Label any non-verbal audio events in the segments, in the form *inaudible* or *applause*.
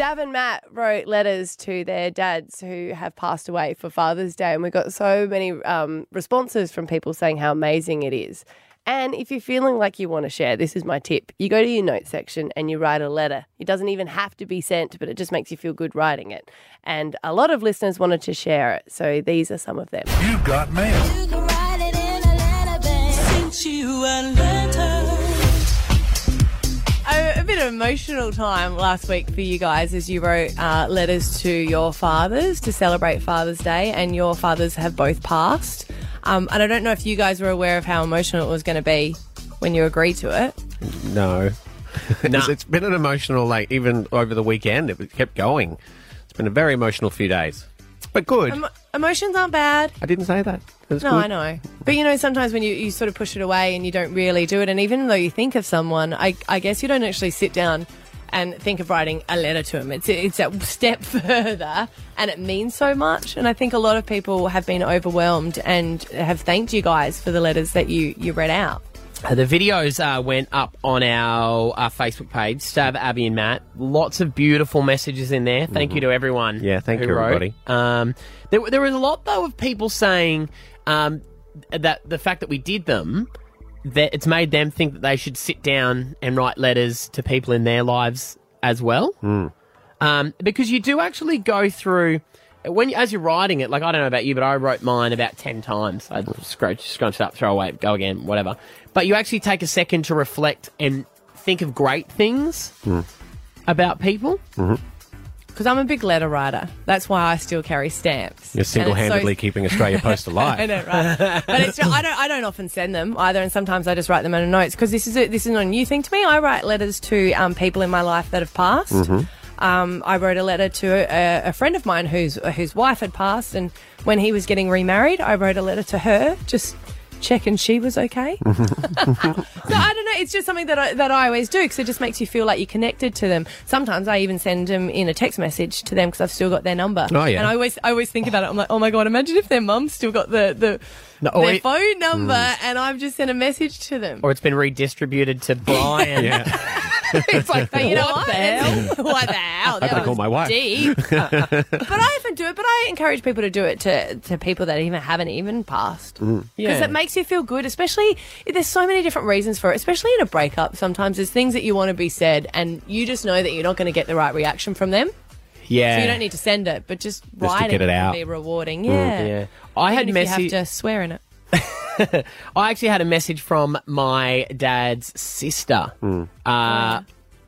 Stav and Matt wrote letters to their dads who have passed away for Father's Day, and we got so many um, responses from people saying how amazing it is. And if you're feeling like you want to share, this is my tip. You go to your notes section and you write a letter. It doesn't even have to be sent, but it just makes you feel good writing it. And a lot of listeners wanted to share it, so these are some of them. You've got mail. A, a bit of emotional time last week for you guys as you wrote uh, letters to your fathers to celebrate Father's Day, and your fathers have both passed. Um, and I don't know if you guys were aware of how emotional it was going to be when you agreed to it. No. *laughs* It's- it's been an emotional, like, even over the weekend, it kept going. It's been a very emotional few days. But good. Emo- emotions aren't bad. I didn't say that. No, good. I know. But you know, sometimes when you, you sort of push it away and you don't really do it, and even though you think of someone, I, I guess you don't actually sit down and think of writing a letter to them. It's, it's a step *laughs* further and it means so much. And I think a lot of people have been overwhelmed and have thanked you guys for the letters that you, you read out. Uh, The videos uh, went up on our, our Facebook page, Stav, Abby, and Matt. Lots of beautiful messages in there. Thank you to everyone. Mm-hmm. Yeah, thank you, wrote. everybody. Um, there, there was a lot though of people saying um, that the fact that we did them, that it's made them think that they should sit down and write letters to people in their lives as well. Hmm. Um, because you do actually go through when as you're writing it. Like I don't know about you, but I wrote mine about ten times. I scrunch, scrunch it up, throw away, go again, whatever. But you actually take a second to reflect and think of great things Hmm. about people. Because I'm a big letter writer. That's why I still carry stamps. You're And it's so- single handedly keeping Australia *laughs* Post alive. I know, right? But it's I don't I don't often send them either, and sometimes I just write them in a notes because this is a, this is not a new thing to me. I write letters to um, people in my life that have passed. Mm-hmm. Um, I wrote a letter to a, a friend of mine whose whose wife had passed, and when he was getting remarried, I wrote a letter to her just checking she was okay. *laughs* so I don't know. It's just something that I, that I always do because it just makes you feel like you're connected to them. Sometimes I even send them in a text message to them because I've still got their number. Oh, yeah. And I always I always think about it. I'm like, oh my god, imagine if their mum's still got the the No, their it- phone number and I've just sent a message to them. Or it's been redistributed to *laughs* Brian. yeah. *laughs* *laughs* it's like, you know What what? the hell? *laughs* what the hell? I better That call my wife. Deep. *laughs* but I often do it. But I encourage people to do it to, to people that even haven't even passed. Because Yeah. it makes you feel good, especially there's so many different reasons for it, especially in a breakup. Sometimes there's things that you want to be said, and you just know that you're not going to get the right reaction from them. Yeah. So you don't need to send it, but just, to writing get it can out. be rewarding. Mm. Yeah. Yeah. I had Even if message. you have to swear in it. *laughs* I actually had a message from my dad's sister uh,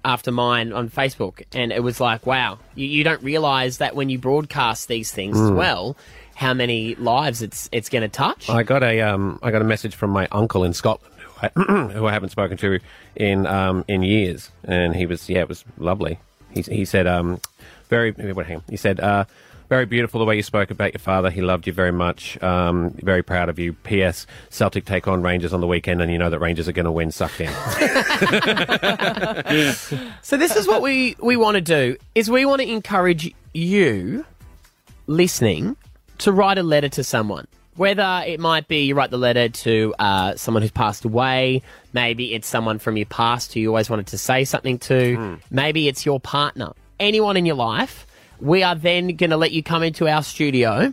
after mine on Facebook, and it was like, "Wow, you, you don't realise that when you broadcast these things as well, how many lives it's it's going to touch." I got a um, I got a message from my uncle in Scotland who I, *clears throat* who I haven't spoken to in um, in years, and he was yeah, it was lovely. He he said um, very wait, hang on. he said uh, very beautiful the way you spoke about your father. He loved you very much. Um, very proud of you. P.S. Celtic take on Rangers on the weekend, and you know that Rangers are going to win. Suck in. *laughs* So this is what we we want to do: is we want to encourage you, listening, to write a letter to someone. Whether it might be you write the letter to uh, someone who's passed away, maybe it's someone from your past who you always wanted to say something to, maybe it's your partner, anyone in your life. We are then going to let you come into our studio.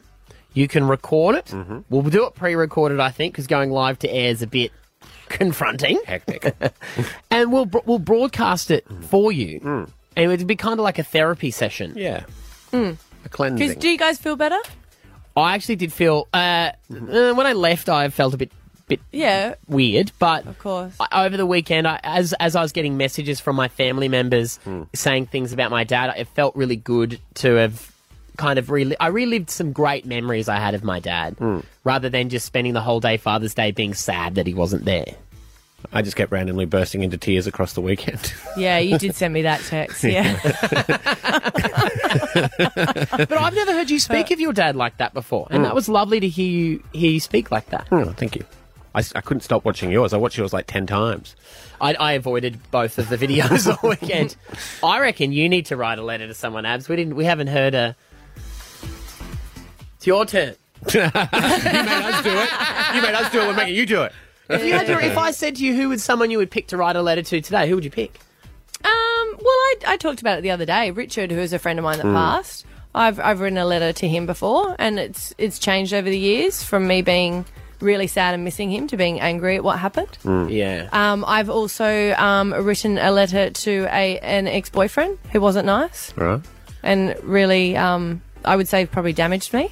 You can record it. We'll do it pre-recorded, I think, because going live to air is a bit *laughs* confronting Hectic. *laughs* and we'll bro- we'll broadcast it for you, and it would be kind of like a therapy session. yeah. Hmm. A cleansing. Because do you guys feel better? I actually did feel uh, uh, when I left, I felt a bit bit Yeah, weird, but of course. I- over the weekend, I, as as I was getting messages from my family members hmm. saying things about my dad, it felt really good to have kind of rel- I relived some great memories I had of my dad, hmm. rather than just spending the whole day Father's Day being sad that he wasn't there. I just kept randomly bursting into tears across the weekend. *laughs* Yeah, you did send me that text. Yeah. *laughs* But I've never heard you speak of your dad like that before, and hmm. that was lovely to hear you hear you speak like that. oh, thank you. I, s- I couldn't stop watching yours. I watched yours like ten times. I, I avoided both of the videos *laughs* all weekend. I reckon you need to write a letter to someone, Abs. We didn't. We haven't heard a. It's your turn. *laughs* you made us do it. You made us do it. We're making you do it. If you had to, if I said to you who would someone you would pick to write a letter to today, who would you pick? Um, well, I, I talked about it the other day. Richard, who is a friend of mine that passed, I've I've written a letter to him before, and it's it's changed over the years from me being really sad and missing him to being angry at what happened. Yeah. Um, I've also um, written a letter to a an ex boyfriend who wasn't nice Right. and really, um, I would say, probably damaged me.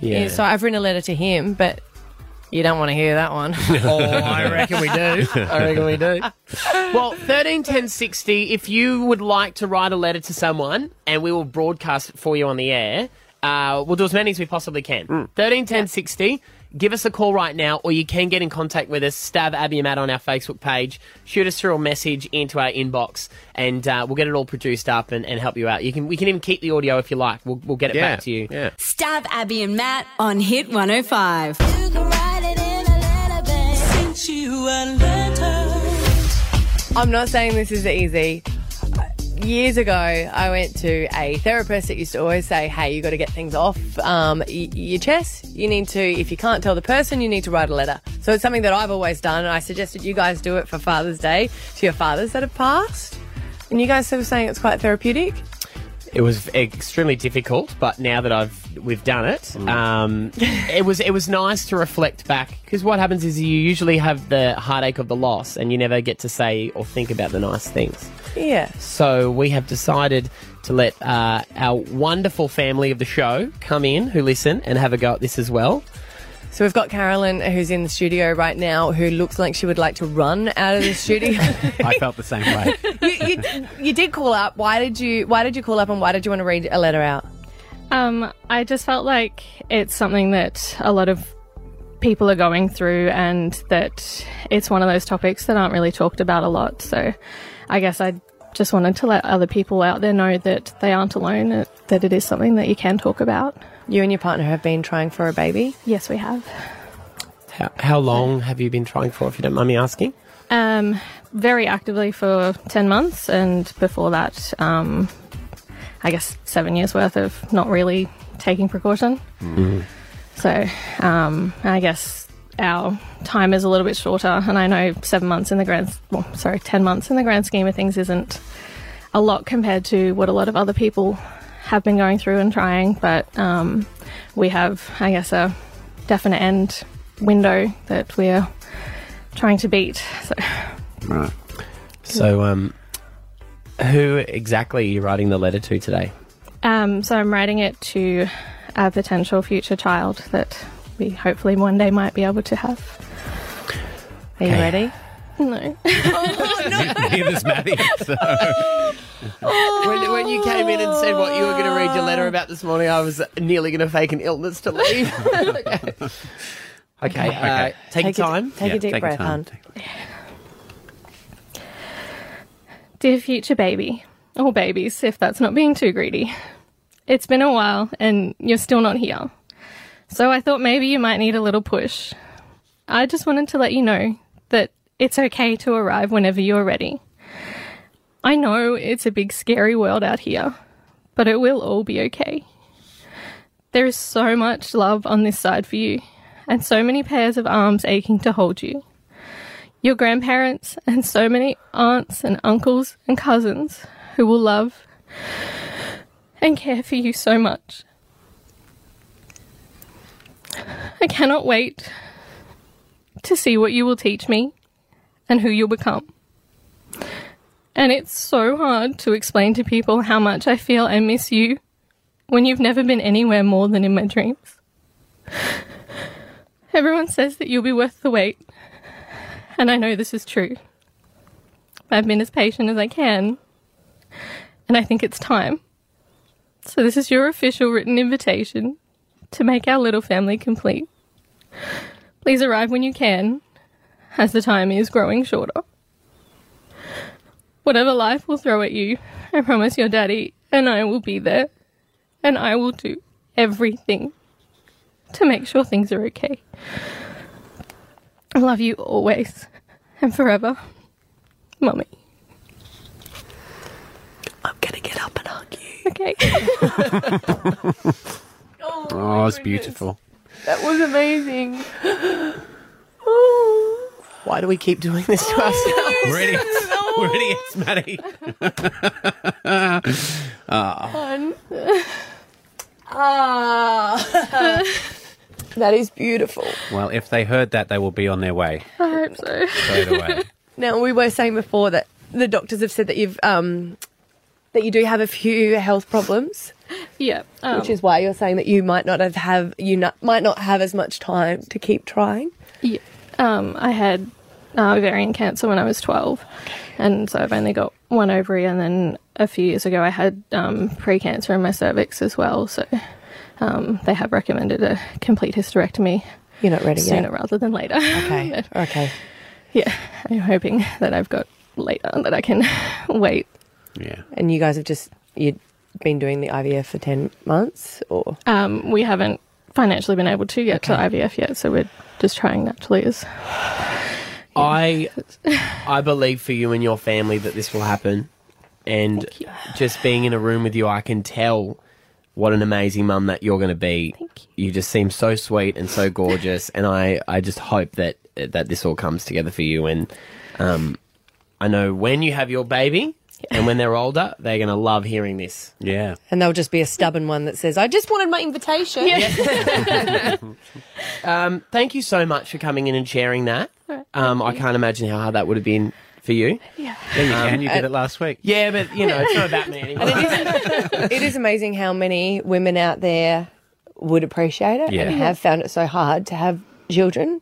yeah. So I've written a letter to him, but you don't want to hear that one. *laughs* Oh, I reckon we do. I reckon we do. *laughs* Well, thirteen ten sixty. If you would like to write a letter to someone, and we will broadcast it for you on the air, uh, we'll do as many as we possibly can. Thirteen ten sixty. Give us a call right now, or you can get in contact with us. Stav Abby and Matt on our Facebook page. Shoot us through a message into our inbox, and uh, we'll get it all produced up and, and help you out. You can we can even keep the audio if you like. We'll, we'll get it Yeah. back to you. Yeah. Stav Abby and Matt on Hit 105. You can write it in a letter, babe. Sent you a letter. I'm not saying this is easy. Years ago, I went to a therapist that used to always say, "Hey, you got to get things off um, y- your chest. You need to, if you can't tell the person, you need to write a letter." So it's something that I've always done, and I suggested you guys do it for Father's Day to your fathers that have passed. And you guys were saying it's quite therapeutic. It was extremely difficult, but now that I've we've done it, um, it was it was nice to reflect back because what happens is you usually have the heartache of the loss, and you never get to say or think about the nice things. Yeah. So we have decided to let uh, our wonderful family of the show come in, who listen and have a go at this as well. So we've got Carolyn, who's in the studio right now, who looks like she would like to run out of the studio. *laughs* I felt the same way. you, you, you did call up. Why did you? Why did you call up, and why did you want to read a letter out? Um, I just felt like it's something that a lot of people are going through, and that it's one of those topics that aren't really talked about a lot. So, I guess I just wanted to let other people out there know that they aren't alone, uh, that it is something that you can talk about. You and your partner have been trying for a baby. Yes, we have. How, how long have you been trying for, if you don't mind me asking? Um, very actively for 10 months, and before that, um, I guess seven years worth of not really taking precaution. So, um, I guess our time is a little bit shorter, and I know seven months in the grand, well, sorry, 10 months in the grand scheme of things isn't a lot compared to what a lot of other people have been going through and trying, but um, we have, I guess, a definite end window that we're trying to beat. So, right. So, um, who exactly are you writing the letter to today? um, so I'm writing it to a potential future child that we hopefully one day might be able to have. Are you Okay. ready? No. *laughs* *laughs* Neither's Maddie. So. When, when you came in and said what you were going to read your letter about this morning, I was nearly going to fake an illness to leave. *laughs* okay, uh, take, your a- time. Take Yeah, a deep take breath, hon. Dear future baby, or babies, if that's not being too greedy. It's been a while and you're still not here. So I thought maybe you might need a little push. I just wanted to let you know that it's okay to arrive whenever you're ready. I know it's a big scary world out here, but it will all be okay. There is so much love on this side for you, and so many pairs of arms aching to hold you your grandparents, and so many aunts and uncles and cousins who will love and care for you so much. *laughs* I cannot wait to see what you will teach me and who you'll become. And it's so hard to explain to people how much I feel and miss you when you've never been anywhere more than in my dreams. *sighs* Everyone says that you'll be worth the wait, and I know this is true. I've been as patient as I can, and I think it's time. So, this is your official written invitation to make our little family complete. Please arrive when you can, as the time is growing shorter. Whatever life will throw at you, I promise your daddy and I will be there, and I will do everything to make sure things are okay. I love you always and forever. Mummy. I'm gonna get up and hug you. Okay. *laughs* Oh, it's beautiful. That was amazing. *gasps* Why do we keep doing this to ourselves? Ready? Oh Already it's Maddie. *laughs* Ah. *laughs* that is beautiful. Well, if they heard that, they will be on their way I hope so. straight away. *laughs* Now we were saying before that the doctors have said that you've um that you do have a few health problems, *laughs* Yeah. Um, which is why you're saying that you might not have, have you not, might not have as much time to keep trying. yeah. Um, I had uh, ovarian cancer when I was 12, and so I've only got one ovary, and then a few years ago I had um, pre-cancer in my cervix as well. So um, they have recommended a complete hysterectomy You're not ready sooner yet. rather than later. Okay. *laughs* Okay. yeah, I'm hoping that I've got later that I can *laughs* wait. Yeah. And you guys have just you've been doing the IVF for ten months, or Um, we haven't financially been able to get to IVF yet, so we're just trying naturally as I *laughs* I believe for you and your family that this will happen. And just being in a room with you, I can tell what an amazing mum that you're going to be. Thank you. just seem so sweet and so gorgeous, and I, I just hope that that this all comes together for you. And um, I know when you have your baby and when they're older, they're going to love hearing this. Yeah. and they'll just be a stubborn one that says, "I just wanted my invitation." *laughs* Um, thank you so much for coming in and sharing that. Um, I can't imagine how hard that would have been for you. Yeah, you can. You did it last week. Yeah, but you know, it's not about me *laughs* anymore. it is amazing how many women out there would appreciate it Yeah. and have found it so hard to have children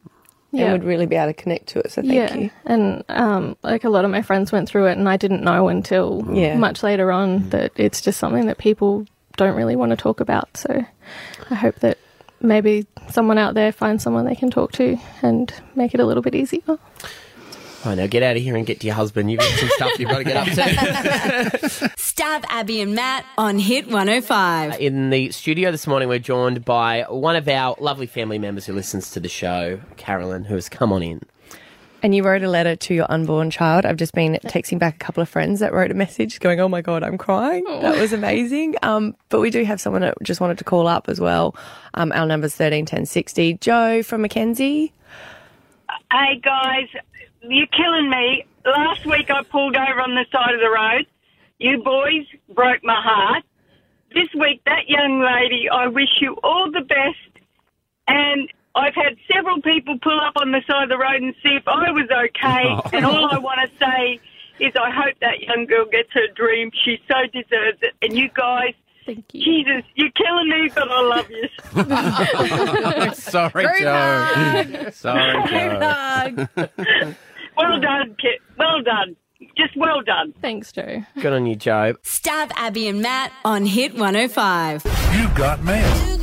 Yeah. and would really be able to connect to it. So thank yeah. you. And um, like a lot of my friends went through it, and I didn't know until Yeah. much later on that it's just something that people don't really want to talk about. So I hope that maybe someone out there finds someone they can talk to and make it a little bit easier. Right, now get out of here and get to your husband. You've got some stuff you've got to get up to. *laughs* Stav Abby and Matt on Hit 105. In the studio this morning, we're joined by one of our lovely family members who listens to the show, Carolyn, who has come on in. And you wrote a letter to your unborn child. I've just been texting back a couple of friends that wrote a message going, "Oh my god, I'm crying." That was amazing. Um, but we do have someone that just wanted to call up as well. Um, our number's thirteen ten sixty. Joe from Mackenzie. Hey guys, you're killing me. Last week I pulled over on the side of the road. You boys broke my heart. This week, that young lady, I wish you all the best. And I've had several people pull up on the side of the road and see if I was okay. *laughs* And all I want to say is I hope that young girl gets her dream. She so deserves it. And you guys, Thank you. Jesus, you're killing me, but I love you. *laughs* *laughs* Sorry, Joe. Sorry, Joe. Well done, Kit. Well done. Just well done. Thanks, Joe. Good on you, Joe. Stav Abby and Matt on Hit 105. You got mail.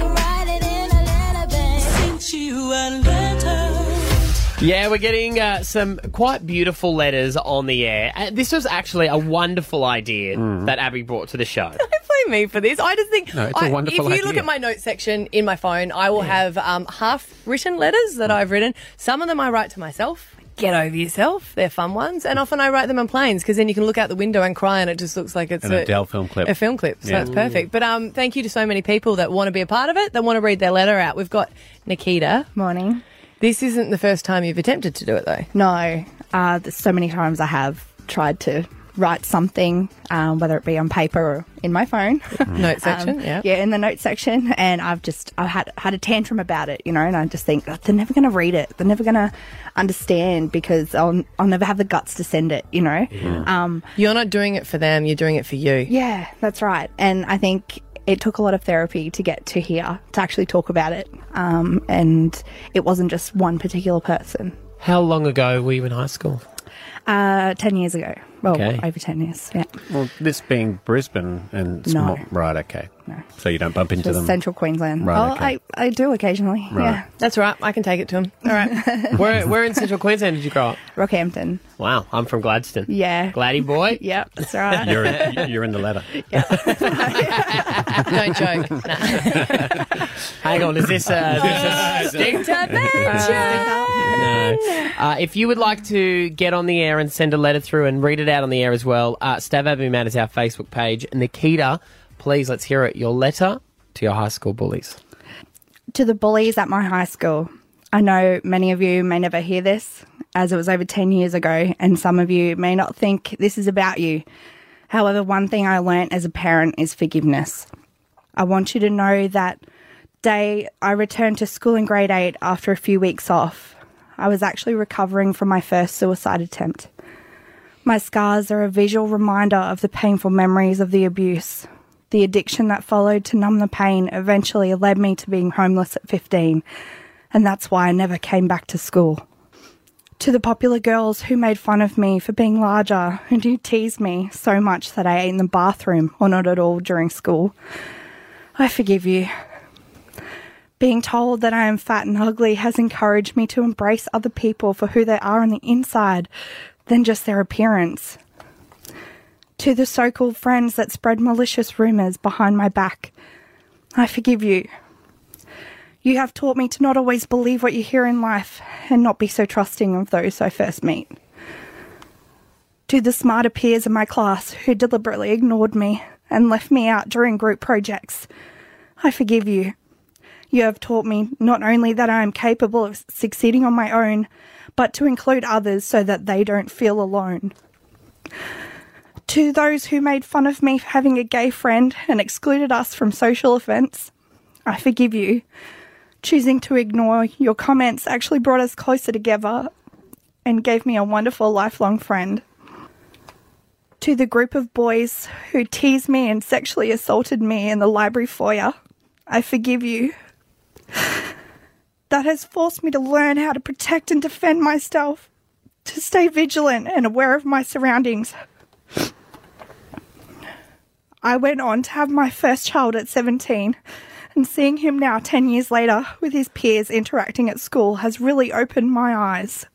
Yeah, we're getting uh, some quite beautiful letters on the air. Uh, this was actually a wonderful idea that Abby brought to the show. *laughs* Don't blame me for this. I just think No, it's a I- wonderful if you look idea. at my notes section in my phone, I will have um, half written letters that I've written. Some of them I write to myself. Get over yourself. They're fun ones, and often I write them on planes because then you can look out the window and cry, and it just looks like it's An a, Adele film clip. a film clip. So Yeah. that's perfect. But um, thank you to so many people that want to be a part of it. That want to read their letter out. We've got Nikita. Morning. This isn't the first time you've attempted to do it, though. No, uh, there's so many times I have tried to write something, um, whether it be on paper or in my phone. *laughs* Note section, Um, yeah. yeah, in the note section, and I've just I had had a tantrum about it, you know, and I just think "Oh, they're never going to read it, they're never going to understand because I'll I'll never have the guts to send it, you know. Um, You're not doing it for them. You're doing it for you. yeah, that's right, and I think it took a lot of therapy to get to here to actually talk about it, um, and it wasn't just one particular person. How long ago were you in high school? Uh, ten years ago, well, Okay. over ten years, yeah. Well, this being Brisbane and No. small, right? Okay, so you don't bump into Just them. central Queensland. Right, oh, okay. I, I do occasionally. Right. Yeah. That's right. I can take it to him. All right. *laughs* Where, where in central Queensland did you grow up? Rockhampton. Wow, I'm from Gladstone. Yeah. Gladdy boy. *laughs* Yep, that's right. You're in, you're in the letter. *laughs* Don't joke. Nah. Hang on, is this a, is this a No. Uh, if you would like to get on the air and send a letter through and read it out on the air as well, uh, Stav Abby Matt is our Facebook page. Nikita, please let's hear it. Your letter to your high school bullies. to the bullies at my high school. I know many of you may never hear this, as it was over 10 years ago, and some of you may not think this is about you. However, one thing I learnt as a parent is forgiveness. I want you to know that day I returned to school in grade 8 after a few weeks off. I was actually recovering from my first suicide attempt. My scars are a visual reminder of the painful memories of the abuse. The addiction that followed to numb the pain eventually led me to being homeless at 15, and that's why I never came back to school. To the popular girls who made fun of me for being larger and who teased me so much that I ate in the bathroom or not at all during school, I forgive you. Being told that I am fat and ugly has encouraged me to embrace other people for who they are on the inside than just their appearance. To the so called friends that spread malicious rumours behind my back, I forgive you. You have taught me to not always believe what you hear in life and not be so trusting of those I first meet. To the smarter peers in my class who deliberately ignored me and left me out during group projects, I forgive you. You have taught me not only that I am capable of succeeding on my own, but to include others so that they don't feel alone. To those who made fun of me for having a gay friend and excluded us from social events, I forgive you. Choosing to ignore your comments actually brought us closer together and gave me a wonderful lifelong friend. To the group of boys who teased me and sexually assaulted me in the library foyer, I forgive you. That has forced me to learn how to protect and defend myself, to stay vigilant and aware of my surroundings. I went on to have my first child at 17, and seeing him now 10 years later with his peers interacting at school has really opened my eyes.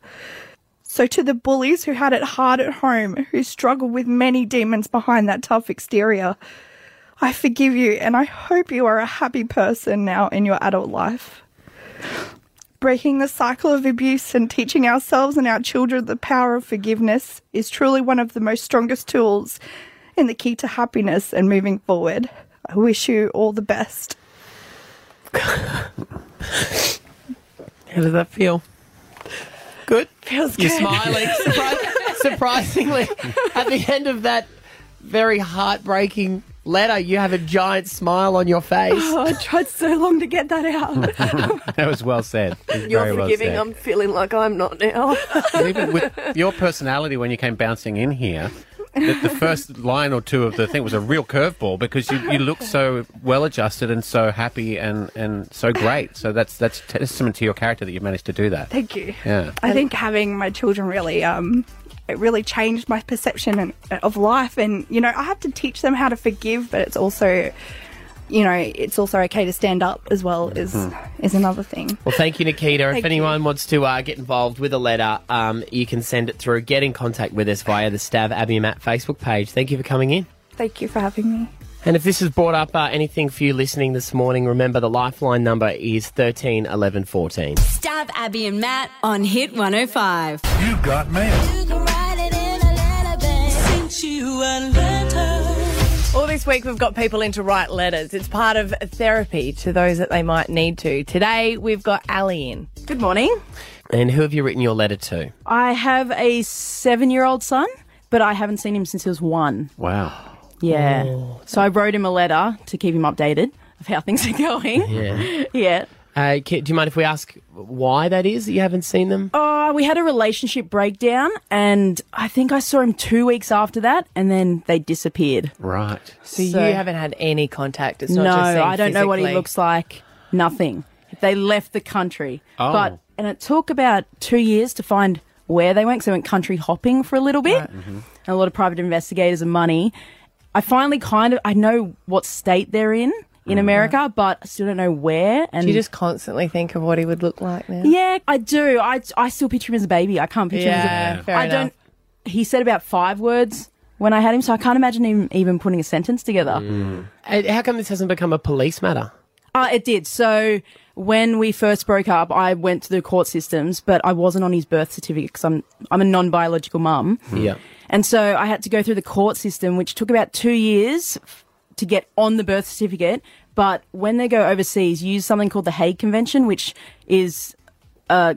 So, to the bullies who had it hard at home, who struggle with many demons behind that tough exterior, I forgive you and I hope you are a happy person now in your adult life. Breaking the cycle of abuse and teaching ourselves and our children the power of forgiveness is truly one of the most strongest tools in the key to happiness and moving forward. I wish you all the best. *laughs* How does that feel? Good. Feels You're good. smiling. *laughs* Surpri- surprisingly, at the end of that very heartbreaking letter, you have a giant smile on your face. Oh, I tried so long to get that out. *laughs* That was well said. Was You're very well forgiving. said. I'm feeling like I'm not now. Even with your personality when you came bouncing in here, the, the first line or two of the thing was a real curveball because you, you look so well adjusted and so happy and, and so great. So that's that's testament to your character that you managed to do that. Thank you. Yeah. I think having my children really, um, it really changed my perception and, of life. And you know, I have to teach them how to forgive, but it's also, you know, it's also okay to stand up as well. Is is another thing. Well, thank you, Nikita. if Thank anyone wants to uh, get involved with a letter, um, you can send it through. Get in contact with us via the Stav Abby and Matt Facebook page. Thank you for coming in. Thank you for having me. And if this has brought up uh, anything for you listening this morning, remember the lifeline number is 13 11 14. Stav Abby and Matt on Hit 105. You've got mail. You All this week, we've got people in to write letters. It's part of therapy to those that they might need to. Today, we've got Ali in. Good morning. And who have you written your letter to? I have a seven year old son, but I haven't seen him since he was one. Wow. Yeah. Oh. So I wrote him a letter to keep him updated of how things are *laughs* going. Yeah. Yeah. Uh, do you mind if we ask why that is that you haven't seen them? Uh, we had a relationship breakdown, and I think I saw him two weeks after that, and then they disappeared. Right. So, So- you haven't had any contact. It's no, just seen I don't know what he physically. looks like. Nothing. They left the country. Oh. But and it took about two years to find where they went. So they went country hopping for a little bit. And a lot of private investigators and money. I finally kind of I know what state they're in in America, but I still don't know where. And Do you just constantly think of what he would look like now? yeah, I do. I I still picture him as a baby. I can't picture him as a fair I enough. don't. He said about five words when I had him, so I can't imagine him even putting a sentence together. Uh, How come this hasn't become a police matter? Uh, it did. So when we first broke up, I went to the court systems, but I wasn't on his birth certificate because I'm I'm a non-biological mum, Yeah. and so I had to go through the court system, which took about two years f- to get on the birth certificate. But when they go overseas, use something called the Hague Convention, which is a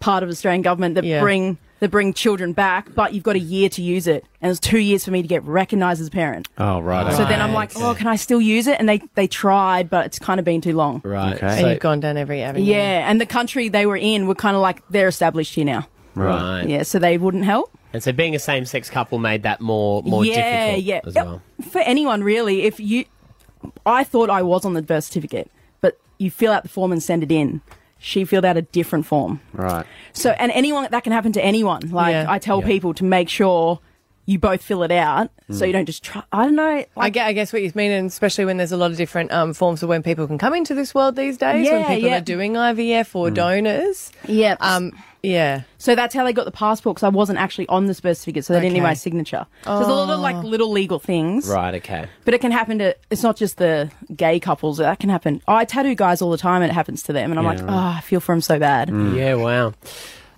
part of the Australian government that Yeah. bring that bring children back, but you've got a year to use it, and it's two years for me to get recognised as a parent. Oh, right. So then I'm like, oh, can I still use it? And they they tried, but it's kind of been too long. Right. Okay. And So- you've gone down every avenue. Yeah, and the country they were in were kind of like they're established here now. right. Yeah, so they wouldn't help. And so being a same-sex couple made that more more yeah, difficult yeah. as well. For anyone really, if you, I thought I was on the birth certificate, but you fill out the form and send it in. She filled out a different form. Right. So, and anyone that can happen to anyone. Like Yeah. I tell people to make sure you both fill it out, so you don't just try. I don't know. I Like, I guess what you mean, and especially when there's a lot of different um, forms of when people can come into this world these days, when Yeah, people yeah. are doing IVF or donors. yeah. Um, yeah. so that's how they got the passport because I wasn't actually on the birth certificate, so they didn't need Okay. my signature. So there's a lot of like oh. little legal things. Right. Okay. But it can happen to, it's not just the gay couples, that can happen. I tattoo guys all the time and it happens to them. And I'm Yeah, like, right. oh, I feel for them so bad. Mm. Yeah. Wow.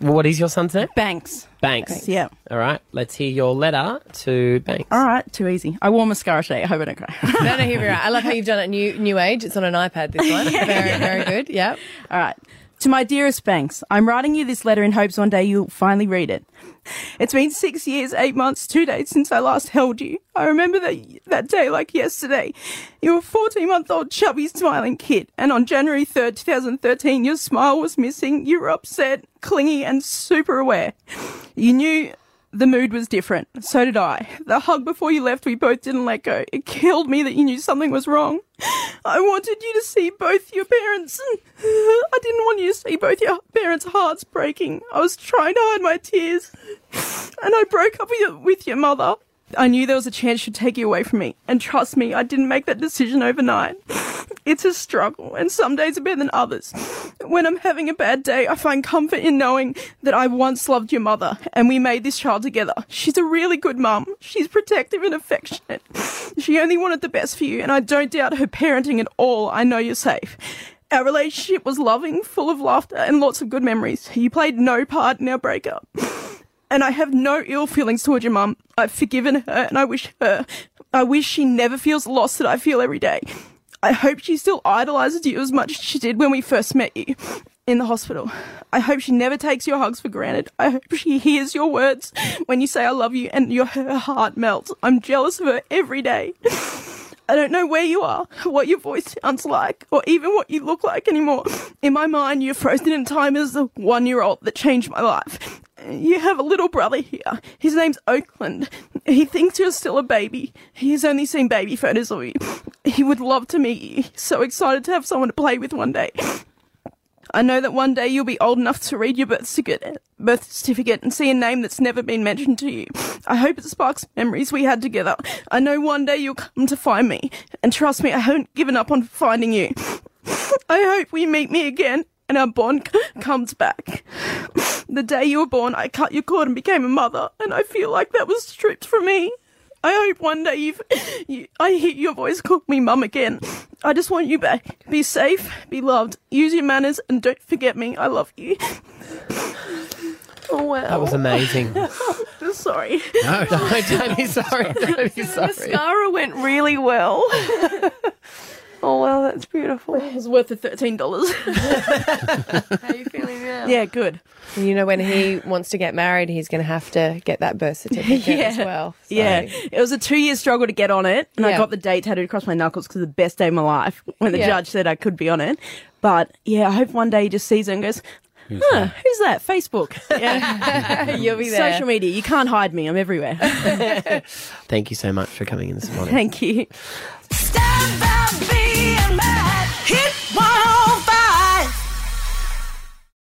Well, what is your son's name? Banks. Banks. Yeah. All right. Let's hear your letter to Banks. All right, too easy. I wore mascara today. I hope I don't cry. *laughs* No, no, here we are. I love how you've done it new new age. It's on an iPad. This one, *laughs* very, very good. Yeah. All right. To my dearest Banks, I'm writing you this letter in hopes one day you'll finally read it. It's been six years, eight months, two days since I last held you. I remember that that day like yesterday. You were a 14 month old chubby smiling kid, and on January 3rd, 2013, your smile was missing. You were upset, clingy, and super aware. You knew the mood was different. So did I. The hug before you left, we both didn't let go. It killed me that you knew something was wrong. I wanted you to see both your parents. I didn't want you to see both your parents' hearts breaking. I was trying to hide my tears. And I broke up with your, with your mother. I knew there was a chance she'd take you away from me. And trust me, I didn't make that decision overnight. It's a struggle, and some days are better than others. When I'm having a bad day, I find comfort in knowing that I once loved your mother, and we made this child together. She's a really good mum. She's protective and affectionate. She only wanted the best for you, and I don't doubt her parenting at all. I know you're safe. Our relationship was loving, full of laughter, and lots of good memories. You played no part in our breakup and I have no ill feelings towards your mum. I've forgiven her, and I wish her, I wish she never feels the loss that I feel every day. I hope she still idolizes you as much as she did when we first met you in the hospital. I hope she never takes your hugs for granted. I hope she hears your words when you say I love you and your her heart melts. I'm jealous of her every day. I don't know where you are, what your voice sounds like, or even what you look like anymore. In my mind, you're frozen in time as the one year old that changed my life. You have a little brother here. His name's Oakland. He thinks you're still a baby. He's only seen baby photos of you. He would love to meet you. So excited to have someone to play with one day. I know that one day you'll be old enough to read your birth certificate, birth certificate and see a name that's never been mentioned to you. I hope it sparks memories we had together. I know one day you'll come to find me, and trust me, I haven't given up on finding you. I hope we meet me again and our bond c- comes back. The day you were born, I cut your cord and became a mother, and I feel like that was stripped from me. I hope one day you've, you, I hear your voice call me mum again. I just want you back. Be safe, be loved, use your manners, and don't forget me. I love you. Oh wow. That was amazing. *laughs* Sorry. No. don't, don't be sorry. Don't be *laughs* The sorry. mascara went really well. *laughs* oh wow, that's beautiful. *laughs* It was worth the thirteen dollars. *laughs* How are you feeling now? yeah, good. You know, when he wants to get married, he's going to have to get that birth certificate as *laughs* well. So- Yeah, it was a two-year struggle to get on it, and I got the date tattooed across my knuckles because the best day of my life when the Yeah. judge said I could be on it. But yeah, I hope one day he just sees it and goes, "Huh, who's that? Facebook? Yeah, You'll be there. social media. You can't hide me. I'm everywhere." Thank you so much for coming in this morning. Thank you. Hit